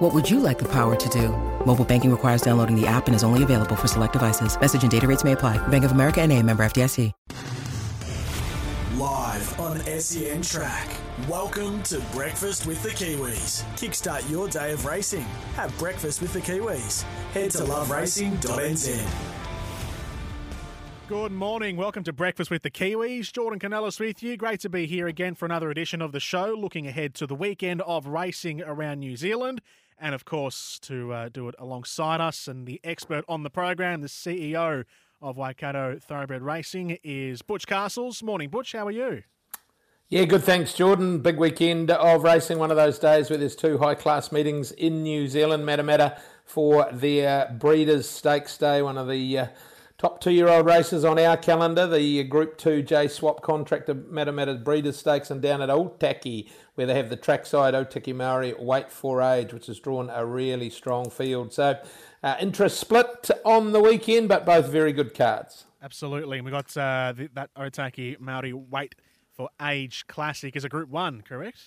What would you like the power to do? Mobile banking requires downloading the app and is only available for select devices. Message and data rates may apply. Bank of America and a member FDIC. Live on SEN Track. Welcome to Breakfast with the Kiwis. Kickstart your day of racing. Have breakfast with the Kiwis. Head to loveracing.nz. Good morning. Welcome to Breakfast with the Kiwis. Jordan Canellis with you. Great to be here again for another edition of the show, looking ahead to the weekend of racing around New Zealand. And of course, to uh, do it alongside us and the expert on the program, the CEO of Waikato Thoroughbred Racing, is Butch Castles. Morning, Butch. How are you? Yeah, good. Thanks, Jordan. Big weekend of racing. One of those days where there's two high class meetings in New Zealand, Matamata for their Breeders' Stakes Day, one of the uh, top two year old races on our calendar. The Group 2 J Swap contractor Matamata Breeders' Stakes, and down at Otaki, where they have the trackside Otaki Maori Weight for Age, which has drawn a really strong field. So, uh, interest split on the weekend, but both very good cards. Absolutely. And we got uh, the, that Otaki Maori Weight for Age Classic is a Group 1, correct?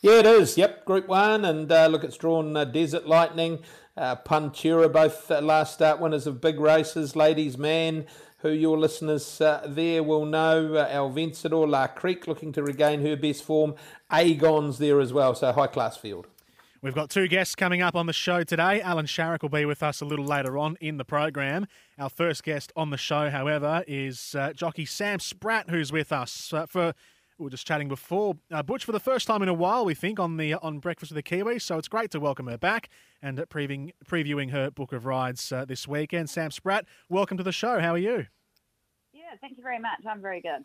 Yeah, it is. Yep, Group 1. And uh, look, it's drawn uh, Desert Lightning, uh, Puntura, both uh, last start winners of big races. Ladies Man, who your listeners uh, there will know. Uh, El Vencedor, La Crique looking to regain her best form. Agon's there as well. So high class field. We've got two guests coming up on the show today. Allan Sharrock will be with us a little later on in the program. Our first guest on the show, however, is uh, jockey Sam Spratt, who's with us uh, for. We were just chatting before uh, Butch for the first time in a while, we think, on the on Breakfast with the Kiwis. So it's great to welcome her back and previewing previewing her book of rides uh, this weekend. Sam Spratt, welcome to the show. How are you? Yeah, thank you very much. I'm very good.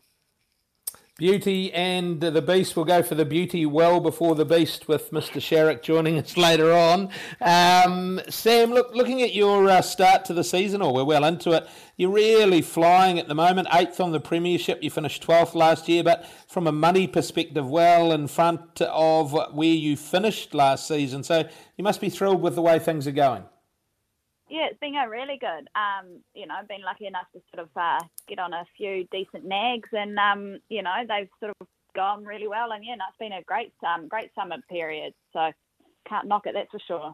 Beauty and the Beast. We'll go for the Beauty well before the Beast with Mr. Sharrock joining us later on. Um, Sam, look, looking at your uh, start to the season, or we're well into it, you're really flying at the moment. Eighth on the Premiership. You finished 12th last year, but from a money perspective, well in front of where you finished last season. So you must be thrilled with the way things are going. Yeah, it's been going really good. Um, you know, I've been lucky enough to sort of uh, get on a few decent nags, and um, you know, they've sort of gone really well. And yeah, no, it's been a great, um, great summer period. So can't knock it, that's for sure.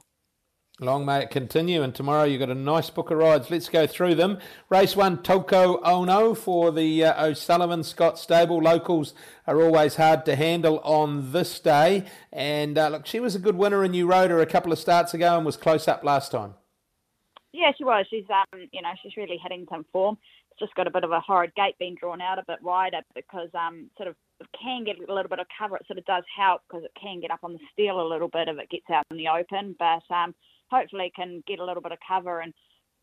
Long may it continue, and tomorrow you've got a nice book of rides. Let's go through them. Race one, Toko Ono for the uh, O'Sullivan Scott Stable. Locals are always hard to handle on this day. And uh, look, she was a good winner, and you rode her a couple of starts ago and was close up last time. Yeah, she was. She's um, you know, she's really hitting some form. It's just got a bit of a horrid gate being drawn out a bit wider because um, sort of can get a little bit of cover. It sort of does help because it can get up on the steel a little bit if it gets out in the open. But um, hopefully, can get a little bit of cover and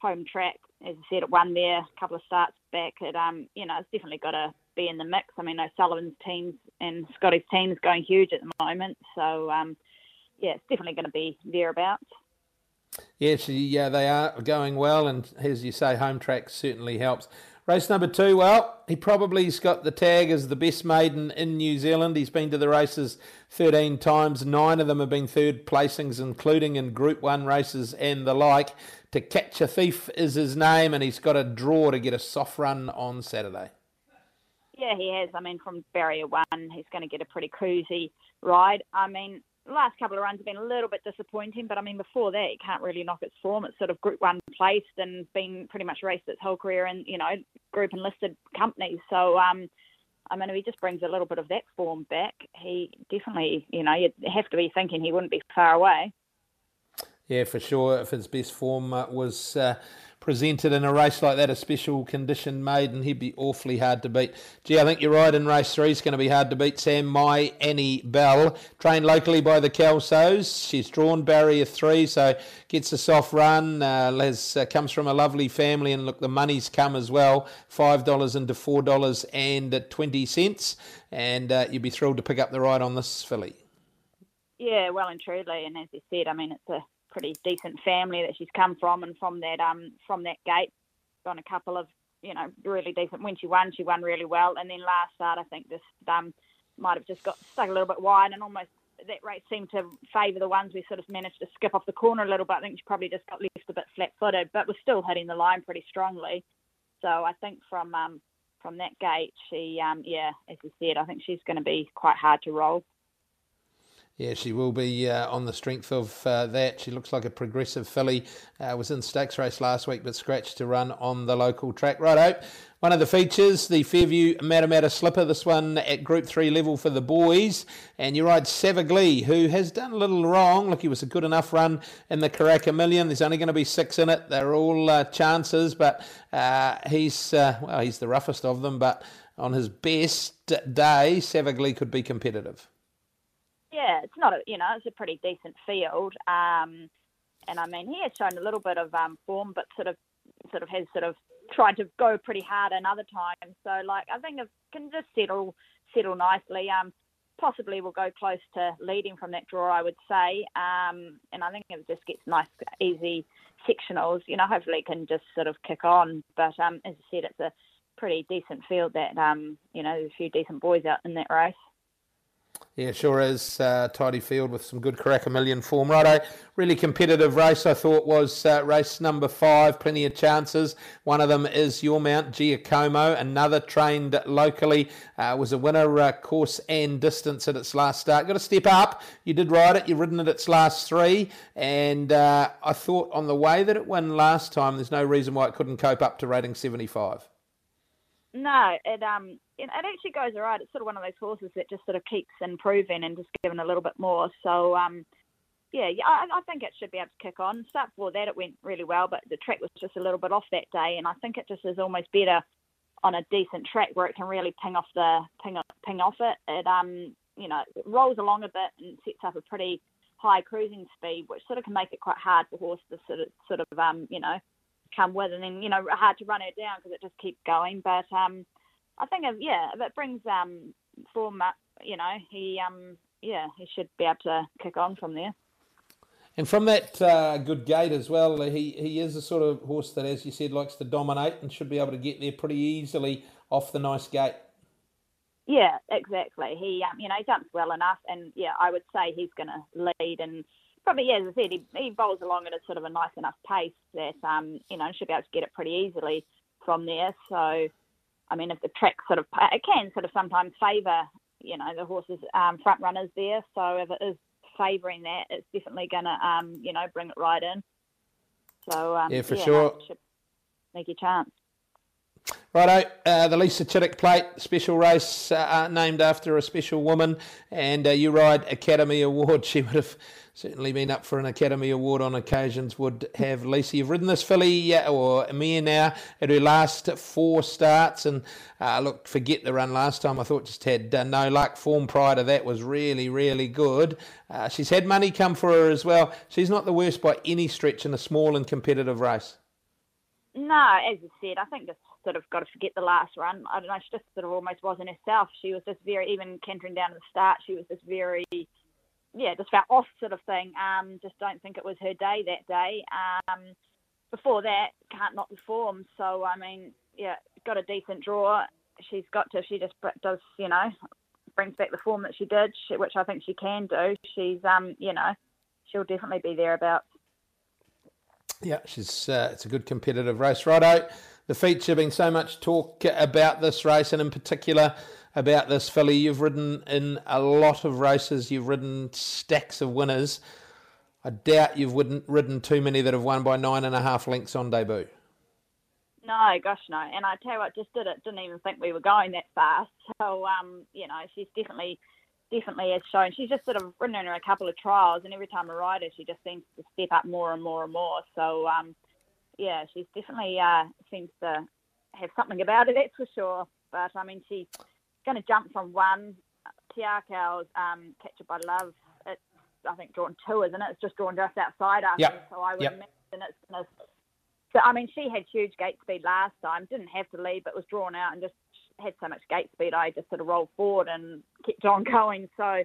home track. As I said, it won there a couple of starts back. It um, you know, it's definitely got to be in the mix. I mean, O'Sullivan's teams and Scotty's teams going huge at the moment. So um, yeah, it's definitely going to be thereabouts. Yes, yeah, they are going well, and as you say, home track certainly helps. Race number two, well, he probably's got the tag as the best maiden in New Zealand. He's been to the races 13 times. Nine of them have been third placings, including in Group 1 races and the like. To Catch a Thief is his name, and he's got a draw to get a soft run on Saturday. Yeah, he has. I mean, from barrier one, he's going to get a pretty cruisy ride. I mean, last couple of runs have been a little bit disappointing, but I mean, before that, it can't really knock its form. It's sort of Group One placed and been pretty much raced its whole career in you know group and listed companies. So, um, I mean, if he just brings a little bit of that form back, he definitely, you know, you'd have to be thinking he wouldn't be far away. Yeah, for sure. If his best form uh, was. Uh, presented in a race like that, a special condition made, and he'd be awfully hard to beat. Gee, I think you're right in race three. It's going to be hard to beat. Sam My Annie Bell, trained locally by the Kelsos. She's drawn barrier three, so gets a soft run. Uh, Les uh, comes from a lovely family, and look, the money's come as well. Five dollars into four dollars and twenty cents, and uh, you'd be thrilled to pick up the ride on this filly. Yeah, well and truly, and as you said, I mean it's a pretty decent family that she's come from, and from that um from that gate, on a couple of you know, really decent. When she won, she won really well. And then last start, I think just um, might have just got stuck a little bit wide and almost that race seemed to favour the ones we sort of managed to skip off the corner a little bit. I think she probably just got left a bit flat-footed, but was still hitting the line pretty strongly. So I think from um, from that gate, she um, yeah, as you said, I think she's going to be quite hard to roll. Yeah, she will be uh, on the strength of uh, that. She looks like a progressive filly. Uh, was in stakes race last week, but scratched to run on the local track. Righto. One of the features, the Fairview Matamata Slipper, this one at Group 3 level for the boys. And you ride Savaglee, who has done a little wrong. Look, he was a good enough run in the Karaka Million. There's only going to be six in it. They're all uh, chances, but uh, he's, uh, well, he's the roughest of them. But on his best day, Savaglee could be competitive yeah, it's not a you know it's a pretty decent field. Um, and I mean he has shown a little bit of um, form, but sort of sort of has sort of tried to go pretty hard another time. So like I think it can just settle settle nicely. Um, possibly will go close to leading from that draw, I would say. Um, and I think it just gets nice, easy sectionals, you know, hopefully it can just sort of kick on. But um, as I said, it's a pretty decent field that, um, you know, there's a few decent boys out in that race. Yeah, sure is. Uh, tidy field with some good Karaka Million form. Righto, really competitive race, I thought, was uh, race number five. Plenty of chances. One of them is your mount, Giacomo, another trained locally. Uh, was a winner, uh, course and distance at its last start. Got to step up. You did ride it. You've ridden it at its last three. And uh, I thought on the way that it won last time, there's no reason why it couldn't cope up to rating 75. No, it um it, actually goes all right. It's sort of one of those horses that just sort of keeps improving and just giving a little bit more. So um yeah, yeah, I, I think it should be able to kick on. Start before that, it went really well, but the track was just a little bit off that day, and I think it just is almost better on a decent track where it can really ping off the ping ping off it. It um you know it rolls along a bit and sets up a pretty high cruising speed, which sort of can make it quite hard for horse to sort of sort of um you know come with, and then you know hard to run it down because it just keeps going. But um, I think if, yeah, if it brings um form up, you know, he um yeah he should be able to kick on from there. And from that uh, good gate as well, he, he is a sort of horse that, as you said, likes to dominate and should be able to get there pretty easily off the nice gate. Yeah, exactly. He, um, you know, he jumps well enough, and yeah, I would say he's going to lead and probably, yeah, as I said, he, he bowls along at a sort of a nice enough pace that, um, you know, should be able to get it pretty easily from there. So, I mean, if the track sort of, it can sort of sometimes favour, you know, the horses um, front runners there. So if it is favouring that, it's definitely going to, um, you know, bring it right in. So, um, yeah, for yeah, sure. No, make a chance. Righto, uh, the Lisa Chittick Plate special race uh, named after a special woman, and uh, you ride Academy Award. She would have certainly been up for an Academy Award on occasions, would have Lisa. You've ridden this filly, or Mia now, at her last four starts. And uh, look, forget the run last time. I thought just had uh, no luck. Form prior to that was really, really good. Uh, she's had money come for her as well. She's not the worst by any stretch in a small and competitive race. No, as you said, I think just sort of got to forget the last run. I don't know, she just sort of almost wasn't herself. She was just very, even cantering down to the start, she was just very yeah, just felt off sort of thing. Um, just don't think it was her day that day. Um, before that, can't not perform. So I mean, yeah, got a decent draw. She's got to. She just does, you know, brings back the form that she did, which I think she can do. She's, um, you know, she'll definitely be thereabouts. Yeah, she's. Uh, it's a good competitive race, righto. The feature been so much talk about this race, and in particular about this filly. You've ridden in a lot of races. You've ridden stacks of winners. I doubt you've ridden too many that have won by nine and a half lengths on debut. No, gosh, no. And I tell you what, just did it. Didn't even think we were going that fast. So, um, you know, she's definitely, definitely has shown. She's just sort of ridden in a couple of trials, and every time I ride her, she just seems to step up more and more and more. So, um, yeah, she's definitely uh, seems to have something about her, that's for sure. But I mean, she going to jump from one. Te Akau's um, Captured by Love, it's, I think, drawn two, isn't it? It's just drawn just outside us. Yep. So I would yep. imagine it's going to. So, I mean, she had huge gate speed last time, didn't have to lead, but was drawn out and just had so much gate speed, I just sort of rolled forward and kept on going. So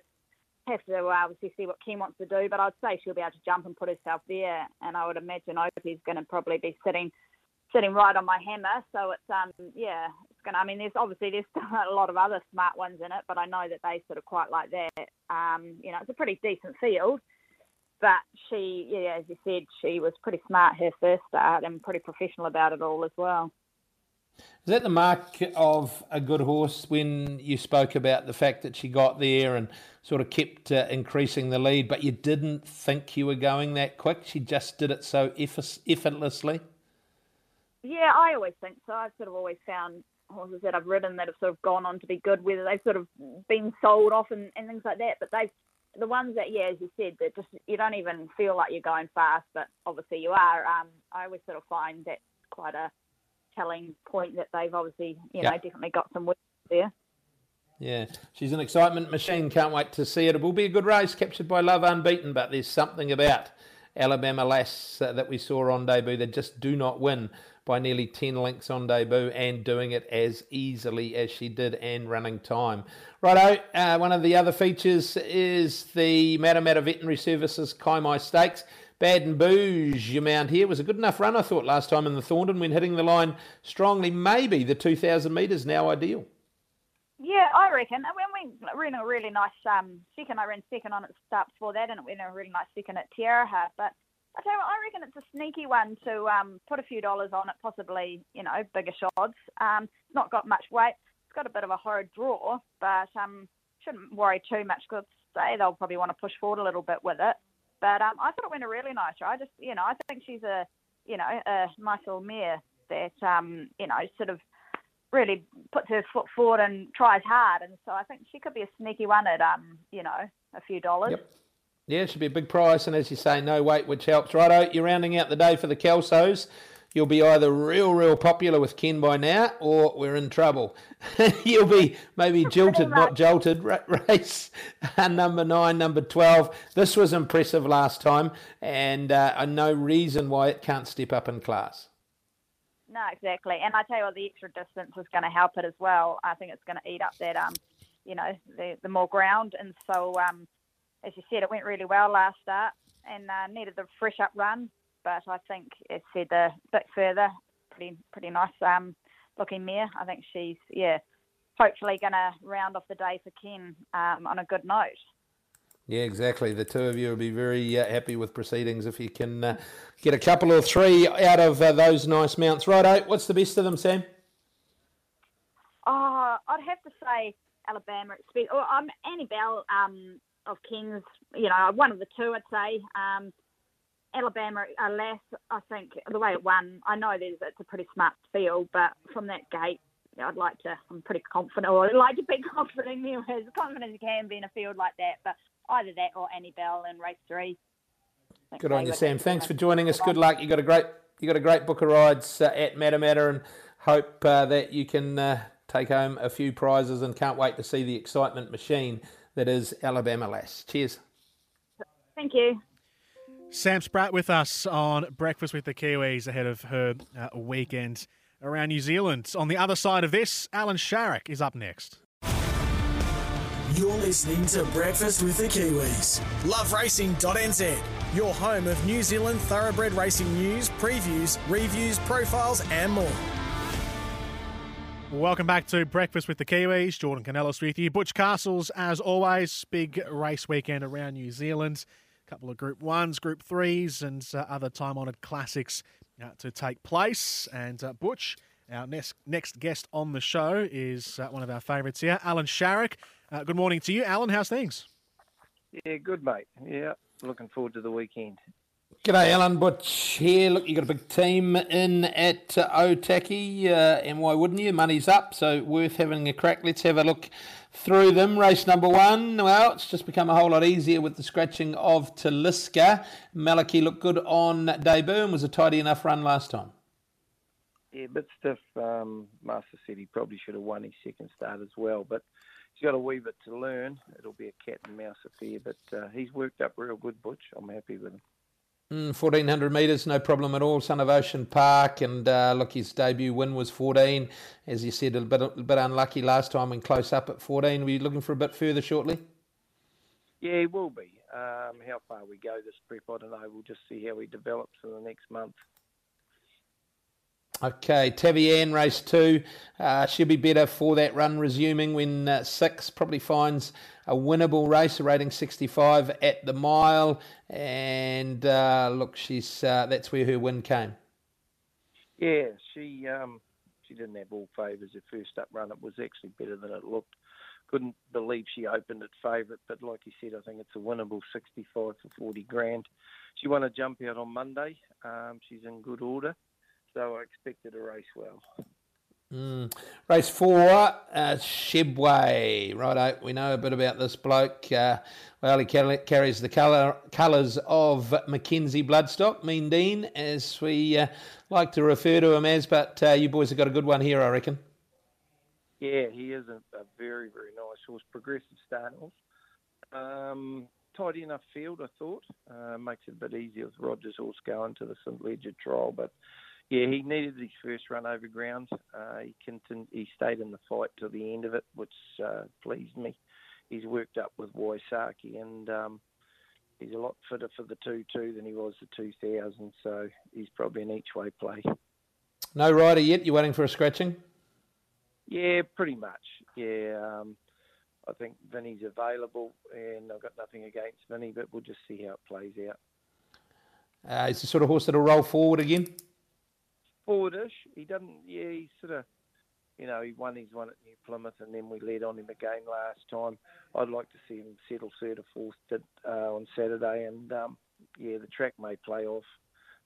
have to uh, obviously see what Kim wants to do, but I'd say she'll be able to jump and put herself there. And I would imagine Opie's going to probably be sitting sitting right on my hammer. So it's um yeah, it's gonna. I mean, there's obviously there's a lot of other smart ones in it, but I know that they sort of quite like that. Um, you know, it's a pretty decent field. But she, yeah, as you said, she was pretty smart her first start and pretty professional about it all as well. Is that the mark of a good horse when you spoke about the fact that she got there and sort of kept uh, increasing the lead, but you didn't think you were going that quick? She just did it so effortlessly? Yeah, I always think so. I've sort of always found horses that I've ridden that have sort of gone on to be good, whether they've sort of been sold off and, and things like that. But they've the ones that, yeah, as you said, that just you don't even feel like you're going fast, but obviously you are. Um, I always sort of find that quite a telling point that they've obviously, you know, definitely got some work there. Yeah, she's an excitement machine. Can't wait to see it. It will be a good race, captured by Love Unbeaten, but there's something about Alabama Lass uh, that we saw on debut that just do not win by nearly 10 lengths on debut and doing it as easily as she did and running time. Righto, uh, one of the other features is the Matamata Veterinary Services Kaimai Stakes. Bad and Bouge, your mount here, was a good enough run, I thought, last time in the Thorndon when hitting the line strongly. Maybe the 2,000 metres now ideal. Yeah, I reckon. When we ran a really nice um, second, I ran second on its start before that, and it went a really nice second at Tierra. But I tell you what, I reckon it's a sneaky one to um, put a few dollars on it, possibly, you know, bigger shots. Um, it's not got much weight. It's got a bit of a horrid draw, but um, shouldn't worry too much because say they'll probably want to push forward a little bit with it. But um, I thought it went a really nice I just, you know, I think she's a, you know, a nice little mare that, um, you know, sort of really puts her foot forward and tries hard. And so I think she could be a sneaky one at, um, you know, a few dollars. Yep. Yeah, it should be a big price, and as you say, no weight, which helps. Righto, you're rounding out the day for the Kelsos. You'll be either real, real popular with Ken by now, or we're in trouble. You'll be maybe jilted, not jolted. Race number nine, number 12. This was impressive last time, and uh, no reason why it can't step up in class. No, exactly. And I tell you what, the extra distance is going to help it as well. I think it's going to eat up that, um, you know, the, the more ground. And so, um, as you said, it went really well last start and uh, needed the fresh up run. But I think it said a bit further, pretty pretty nice um, looking mare. I think she's yeah, hopefully going to round off the day for Ken um, on a good note. Yeah, exactly. The two of you will be very uh, happy with proceedings if you can uh, get a couple or three out of uh, those nice mounts. Righto, what's the best of them, Sam? Oh, I'd have to say Alabama. Or um, Annie Bell. Um, of Kings, you know, one of the two, I'd say. Um, Alabama Lass, I think the way it won, I know there's it's a pretty smart field, but from that gate, I'd like to, I'm pretty confident, or I'd like to be confident you as confident as you can be in a field like that. But either that or Annie Bell in race three. Good on you, Sam. Thanks for joining us. Good luck. You got a great, you got a great book of rides uh, at Matamata, and hope uh, that you can uh, take home a few prizes. And can't wait to see the excitement machine that is Alabama Lass. Cheers. Thank you. Sam Spratt with us on Breakfast with the Kiwis ahead of her uh, weekend around New Zealand. On the other side of this, Allan Sharrock is up next. You're listening to Breakfast with the Kiwis. LoveRacing.nz, your home of New Zealand thoroughbred racing news, previews, reviews, profiles, and more. Welcome back to Breakfast with the Kiwis. Jordan Canellis with you. Butch Castles, as always, big race weekend around New Zealand. A couple of Group 1s, Group 3s, and uh, other time honoured classics uh, to take place. And uh, Butch, our next, next guest on the show, is uh, one of our favourites here, Allan Sharrock. Uh, good morning to you, Allan. How's things? Yeah, good, mate. Yeah, looking forward to the weekend. G'day, Allan Butch here. Look, you got a big team in at uh, Otaki, uh, and why wouldn't you? Money's up, so worth having a crack. Let's have a look through them. Race number one. Well, it's just become a whole lot easier with the scratching of Taliska. Maliki looked good on debut and was a tidy enough run last time. Yeah, a bit stiff. Um, Master said he probably should have won his second start as well, but he's got a wee bit to learn. It'll be a cat and mouse affair, but uh, he's worked up real good, Butch. I'm happy with him. Mm, 1400 metres, no problem at all. Son of Ocean Park, and uh, look, his debut win was 14. As you said, a bit, a bit unlucky last time when close up at 14. Were you looking for a bit further shortly? Yeah, he will be. Um, how far we go this prep, I don't know. We'll just see how he develops in the next month. Okay, Tavian race two. Uh, she'll be better for that run resuming when uh, six probably finds a winnable race, a rating 65 at the mile. And uh, look, she's uh, that's where her win came. Yeah, she um, she didn't have all favours her first up run. It was actually better than it looked. Couldn't believe she opened at favourite, but like you said, I think it's a winnable 65 for 40 grand. She won a jump out on Monday. Um, she's in good order, so I expected to race well. Mm. Race four, uh, Shebway. Right, we know a bit about this bloke. Uh, well, he carries the colour colours of Mackenzie Bloodstock, Mean Dean, as we uh, like to refer to him as. But uh, you boys have got a good one here, I reckon. Yeah, he is a, a very, very nice horse. Progressive start horse. Um, tidy enough field, I thought. Uh, makes it a bit easier with Rogers' horse going to the St Leger trial, but yeah, he needed his first run over ground. Uh, he continued, he stayed in the fight till the end of it, which uh, pleased me. He's worked up with Waisaki, and um, he's a lot fitter for the two-two than he was the two thousand. So he's probably an each-way play. No rider yet. You're waiting for a scratching. Yeah, pretty much. Yeah, um, I think Vinny's available, and I've got nothing against Vinny, but we'll just see how it plays out. Uh, he's the sort of horse that'll roll forward again forwardish. He doesn't. Yeah, he sort of. You know, he won his one at New Plymouth, and then we led on him again last time. I'd like to see him settle third or fourth uh, on Saturday, and um, yeah, the track may play off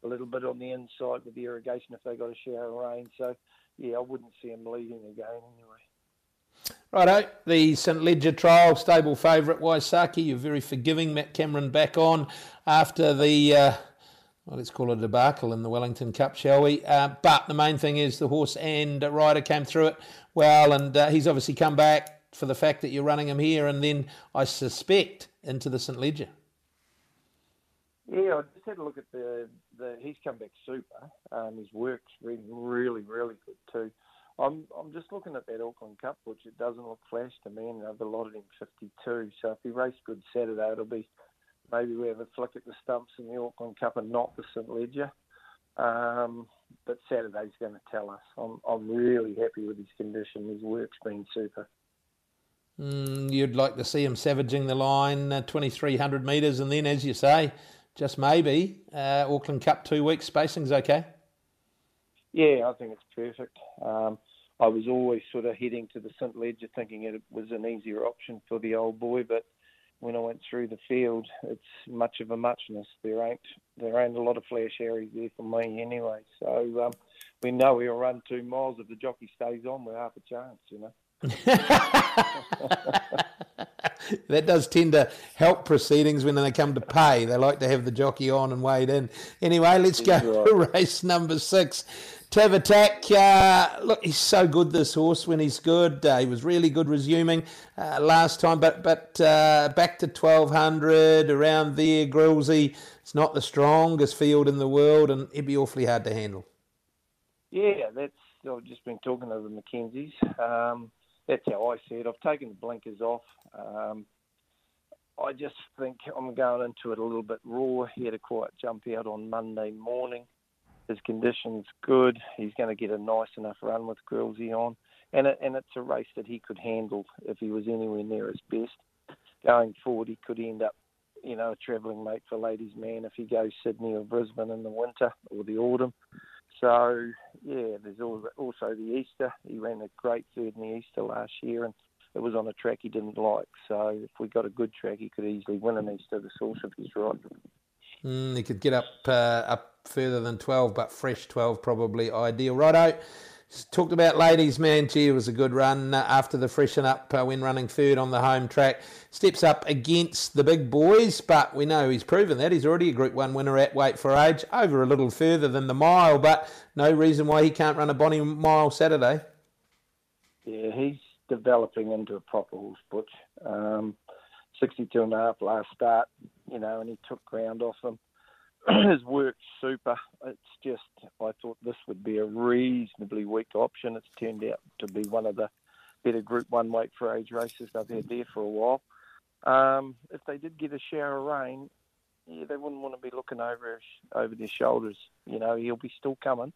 a little bit on the inside with the irrigation if they got a shower of rain. So, yeah, I wouldn't see him leading again anyway. Righto, the St Leger trial stable favourite Waisaki. You're very forgiving. Matt Cameron back on after the uh, well, let's call it a debacle in the Wellington Cup, shall we? Uh, but the main thing is the horse and rider came through it well, and uh, he's obviously come back for the fact that you're running him here, and then I suspect into the St Leger. Yeah, I just had a look at the, the he's come back super. Um, his work's been really, really good too. I'm I'm just looking at that Auckland Cup, which it doesn't look flash to me, and I've allotted him 52. So if he races good Saturday, it'll be maybe we have a flick at the stumps in the Auckland Cup and not the St Leger. Um, but Saturday's going to tell us. I'm, I'm really happy with his condition. His work's been super. Mm, you'd like to see him savaging the line uh, 2,300 metres, and then, as you say, just maybe uh, Auckland Cup two weeks spacing's okay. Yeah, I think it's perfect. Um, I was always sort of heading to the St Leger, thinking it was an easier option for the old boy, but when I went through the field, it's much of a muchness. There ain't there ain't a lot of flash areas there for me anyway. So um, we know we'll run two miles if the jockey stays on. We're half a chance, you know. that does tend to help proceedings when they come to pay. They like to have the jockey on and weighed in. Anyway, let's go right. to race number six. Tavatak, uh, look, he's so good, this horse, when he's good. Uh, he was really good resuming uh, last time, but but uh, back to 1200, around there, Grillsy. It's not the strongest field in the world, and it'd be awfully hard to handle. Yeah, that's. I've just been talking to the Mackenzies. Um, that's how I see it. I've taken the blinkers off. Um, I just think I'm going into it a little bit raw. He had a quiet jump out on Monday morning his condition's good. He's going to get a nice enough run with Grillsy on, and it, and it's a race that he could handle if he was anywhere near his best. Going forward, he could end up, you know, a travelling mate for Ladies Man if he goes Sydney or Brisbane in the winter or the autumn. So yeah, there's also the Easter. He ran a great third in the Easter last year, and it was on a track he didn't like. So if we got a good track, he could easily win an Easter. The source of his right. Mm, he could get up uh, up further than 12, but fresh 12 probably ideal. Righto. Talked about ladies, man. Gee, it was a good run uh, after the freshen up uh, when running third on the home track. Steps up against the big boys, but we know he's proven that. He's already a Group 1 winner at weight for age, over a little further than the mile, but no reason why he can't run a Bonnie mile Saturday. Yeah, he's developing into a proper horse, Butch. Um, 62 and a half last start, you know, and he took ground off them. His worked super. It's just, I thought this would be a reasonably weak option. It's turned out to be one of the better Group 1 weight for age races they've had there for a while. Um, if they did get a shower of rain, yeah, they wouldn't want to be looking over over their shoulders. You know, he'll be still coming,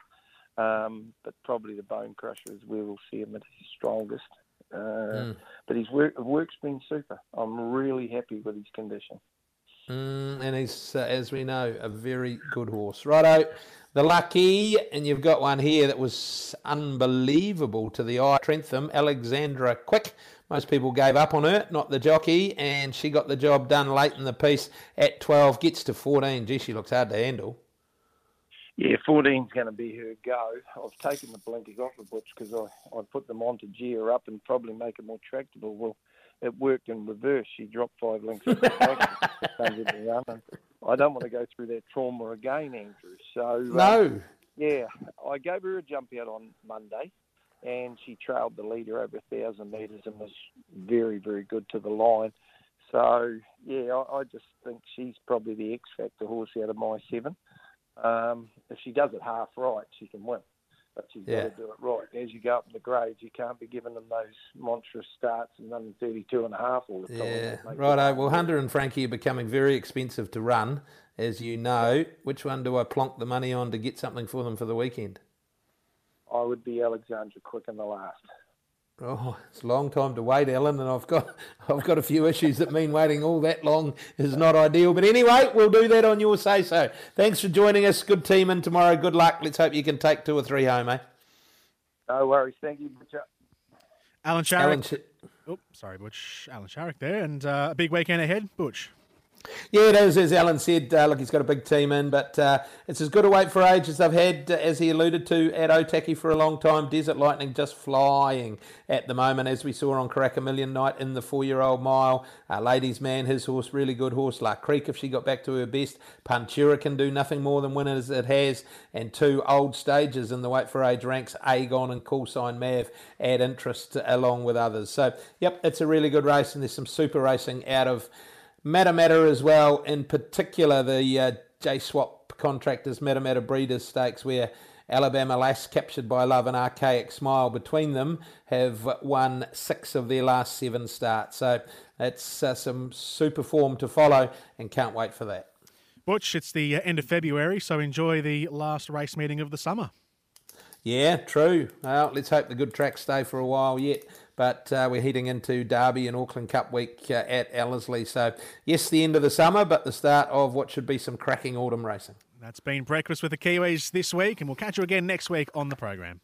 Um, but probably the Bone Crusher is where we'll see him at his strongest. Uh, Mm. But his work, work's been super. I'm really happy with his condition. Mm, and he's, uh, as we know, a very good horse. Righto, the lucky, and you've got one here that was unbelievable to the eye. Trentham, Alexandra Quick. Most people gave up on her, not the jockey, and she got the job done late in the piece at 12, gets to 14. Gee, she looks hard to handle. Yeah, 14's going to be her go. I've taken the blinkers off the butch because I, I put them on to gear up and probably make it more tractable. Well, it worked in reverse. She dropped five lengths off the back. under the run, and I don't want to go through that trauma again, Andrew. So uh, No. yeah, I gave her a jump out on Monday, and she trailed the leader over a thousand metres and was very, very good to the line. So yeah, I, I just think she's probably the X factor horse out of my seven. Um, if she does it half right, she can win. But she's Yeah. got to do it right. As you go up in the grades, you can't be giving them those monstrous starts and running 32 and a half all the time. Yeah, righto. Well, Hunter and Frankie are becoming very expensive to run, as you know. Which one do I plonk the money on to get something for them for the weekend? I would be Alexandra Quick in the last. Oh, it's a long time to wait, Ellen, and I've got I've got a few issues that mean waiting all that long is not ideal. But anyway, we'll do that on your say so. Thanks for joining us. Good team in tomorrow. Good luck. Let's hope you can take two or three home, eh? No worries. Thank you, Butcher. Allan Sharrock. Allan, sh- Oh, sorry, Butch. Allan Sharrock there, and uh, a big weekend ahead, Butch. Yeah, it is, as Allan said. Uh, look, he's got a big team in, but uh, it's as good a wait for age as they've had, uh, as he alluded to, at Otaki for a long time. Desert Lightning just flying at the moment, as we saw on Karaka Million Night in the four year old mile. Ladies Man, his horse, really good horse. La Crique, if she got back to her best. Pantura can do nothing more than win as it has. And two old stages in the wait for age ranks, Agon and Cool Sign Mav, add interest along with others. So, yep, it's a really good race, and there's some super racing out of. Matamata as well, in particular the uh, J Swap Contractors Matamata Breeders Stakes, where Alabama Lass, captured by Love and Archaic Smile between them, have won six of their last seven starts. So it's uh, some super form to follow, and can't wait for that. Butch, it's the uh, end of February, so enjoy the last race meeting of the summer. Yeah, true. Well, let's hope the good tracks stay for a while yet. But uh, we're heading into Derby and Auckland Cup week uh, at Ellerslie. So, yes, the end of the summer, but the start of what should be some cracking autumn racing. That's been Breakfast with the Kiwis this week, and we'll catch you again next week on the program.